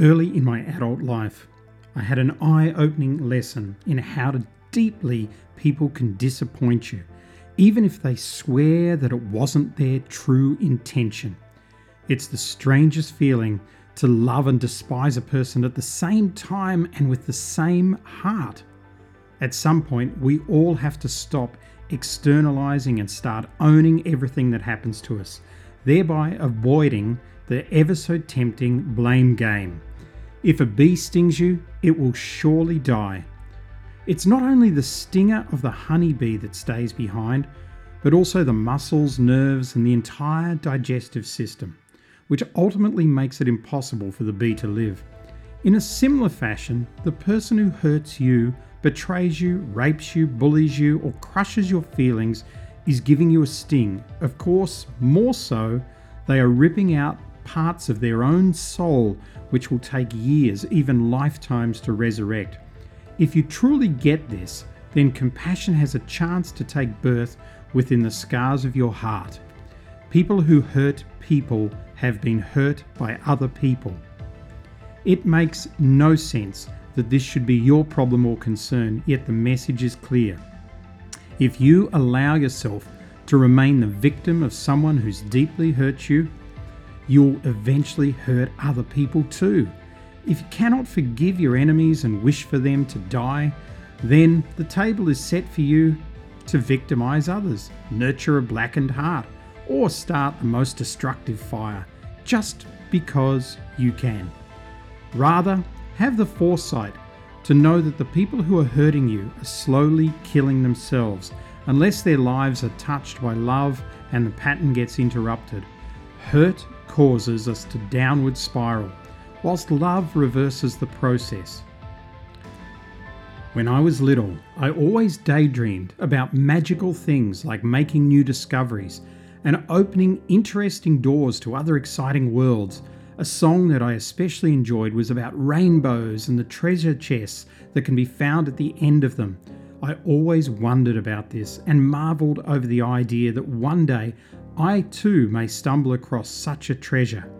Early in my adult life, I had an eye opening lesson in how deeply people can disappoint you, even if they swear that it wasn't their true intention. It's the strangest feeling to love and despise a person at the same time and with the same heart. At some point, we all have to stop externalizing and start owning everything that happens to us, thereby avoiding the ever so tempting blame game. If a bee stings you, it will surely die. It's not only the stinger of the honeybee that stays behind, but also the muscles, nerves, and the entire digestive system, which ultimately makes it impossible for the bee to live. In a similar fashion, the person who hurts you, betrays you, rapes you, bullies you, or crushes your feelings is giving you a sting. Of course, more so, they are ripping out parts of their own soul which will take years, even lifetimes, to resurrect. If you truly get this, then compassion has a chance to take birth within the scars of your heart. People who hurt people have been hurt by other people. It makes no sense that this should be your problem or concern, yet the message is clear. If you allow yourself to remain the victim of someone who's deeply hurt you, you'll eventually hurt other people too. If you cannot forgive your enemies and wish for them to die, then the table is set for you to victimize others, nurture a blackened heart, or start the most destructive fire just because you can. Rather, have the foresight to know that the people who are hurting you are slowly killing themselves unless their lives are touched by love and the pattern gets interrupted. Hurt causes us to downward spiral, whilst love reverses the process. When I was little, I always daydreamed about magical things like making new discoveries and opening interesting doors to other exciting worlds. A song that I especially enjoyed was about rainbows and the treasure chests that can be found at the end of them. I always wondered about this and marvelled over the idea that one day I too may stumble across such a treasure.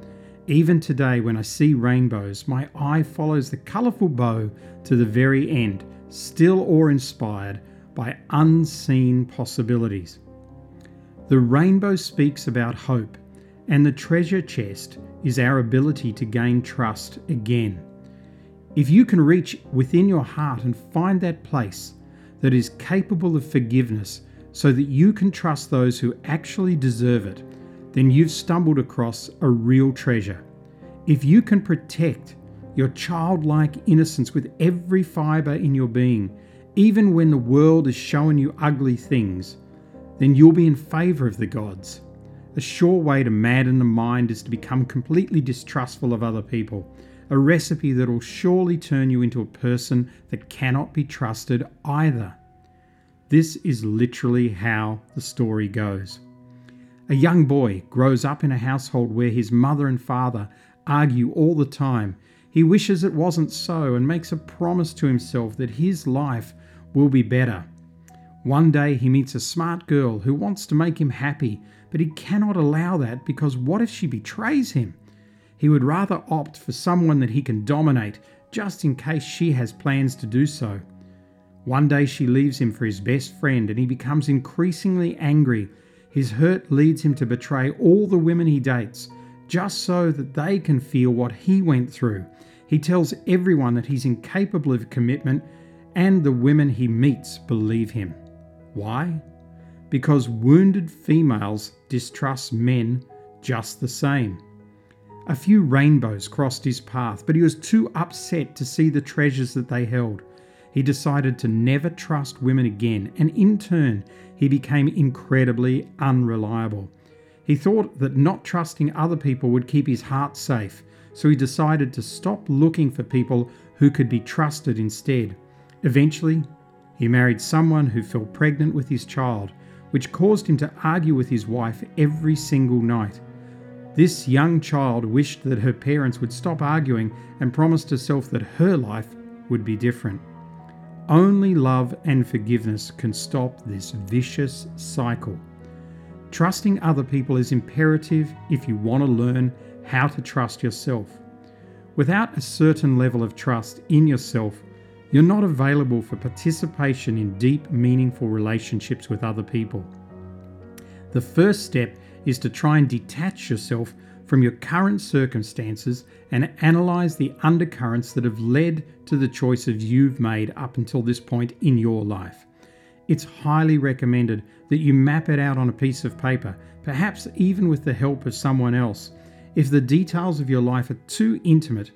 Even today, when I see rainbows, my eye follows the colourful bow to the very end, still awe inspired by unseen possibilities. The rainbow speaks about hope, and the treasure chest is our ability to gain trust again. If you can reach within your heart and find that place that is capable of forgiveness so that you can trust those who actually deserve it, then you've stumbled across a real treasure. If you can protect your childlike innocence with every fibre in your being, even when the world is showing you ugly things, then you'll be in favour of the gods. A sure way to madden the mind is to become completely distrustful of other people, a recipe that will surely turn you into a person that cannot be trusted either. This is literally how the story goes. A young boy grows up in a household where his mother and father argue all the time. He wishes it wasn't so and makes a promise to himself that his life will be better. One day he meets a smart girl who wants to make him happy, but he cannot allow that because what if she betrays him? He would rather opt for someone that he can dominate just in case she has plans to do so. One day she leaves him for his best friend and he becomes increasingly angry. His hurt leads him to betray all the women he dates just so that they can feel what he went through. He tells everyone that he's incapable of commitment and the women he meets believe him. Why? Because wounded females distrust men just the same. A few rainbows crossed his path, but he was too upset to see the treasures that they held he decided to never trust women again, and in turn, he became incredibly unreliable. He thought that not trusting other people would keep his heart safe, so he decided to stop looking for people who could be trusted instead. Eventually, he married someone who fell pregnant with his child, which caused him to argue with his wife every single night. This young child wished that her parents would stop arguing and promised herself that her life would be different. Only love and forgiveness can stop this vicious cycle. Trusting other people is imperative if you want to learn how to trust yourself. Without a certain level of trust in yourself, you're not available for participation in deep, meaningful relationships with other people. The first step is to try and detach yourself from your current circumstances and analyze the undercurrents that have led to the choices you've made up until this point in your life. It's highly recommended that you map it out on a piece of paper, perhaps even with the help of someone else. If the details of your life are too intimate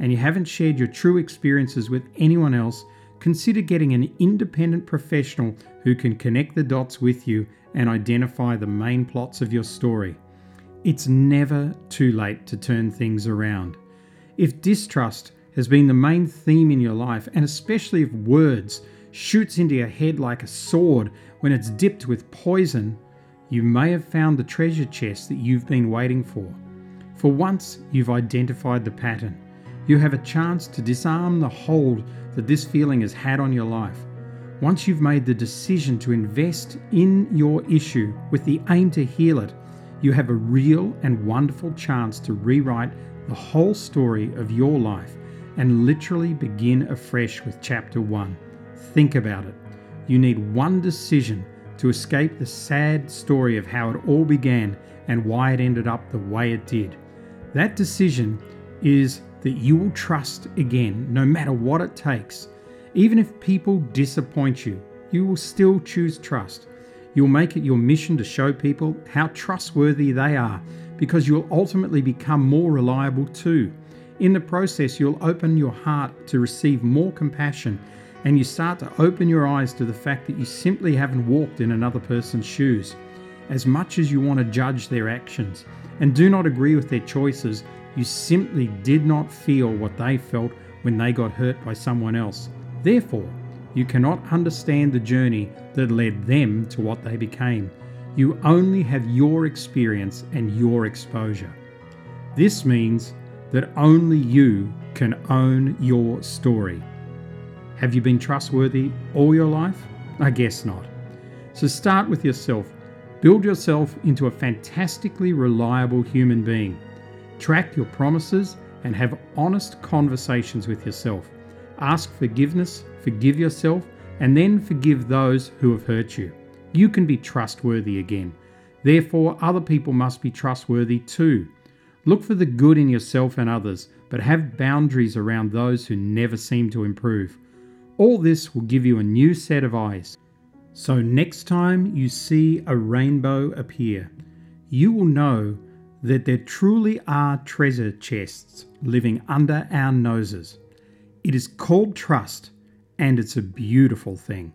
and you haven't shared your true experiences with anyone else, consider getting an independent professional who can connect the dots with you and identify the main plots of your story. It's never too late to turn things around. If distrust has been the main theme in your life, and especially if words shoots into your head like a sword when it's dipped with poison, you may have found the treasure chest that you've been waiting for. For once you've identified the pattern, you have a chance to disarm the hold that this feeling has had on your life. Once you've made the decision to invest in your issue with the aim to heal it, you have a real and wonderful chance to rewrite the whole story of your life and literally begin afresh with chapter 1. Think about it. You need one decision to escape the sad story of how it all began and why it ended up the way it did. That decision is that you will trust again, no matter what it takes. Even if people disappoint you, you will still choose trust. You'll make it your mission to show people how trustworthy they are because you'll ultimately become more reliable too. In the process, you'll open your heart to receive more compassion and you start to open your eyes to the fact that you simply haven't walked in another person's shoes. As much as you want to judge their actions and do not agree with their choices, you simply did not feel what they felt when they got hurt by someone else. Therefore, you cannot understand the journey that led them to what they became. You only have your experience and your exposure. This means that only you can own your story. Have you been trustworthy all your life? I guess not. So start with yourself. Build yourself into a fantastically reliable human being. Track your promises and have honest conversations with yourself. Ask forgiveness forgive yourself, and then forgive those who have hurt you. You can be trustworthy again. Therefore, other people must be trustworthy too. Look for the good in yourself and others, but have boundaries around those who never seem to improve. All this will give you a new set of eyes. So, next time you see a rainbow appear, you will know that there truly are treasure chests living under our noses. It is called trust and it's a beautiful thing.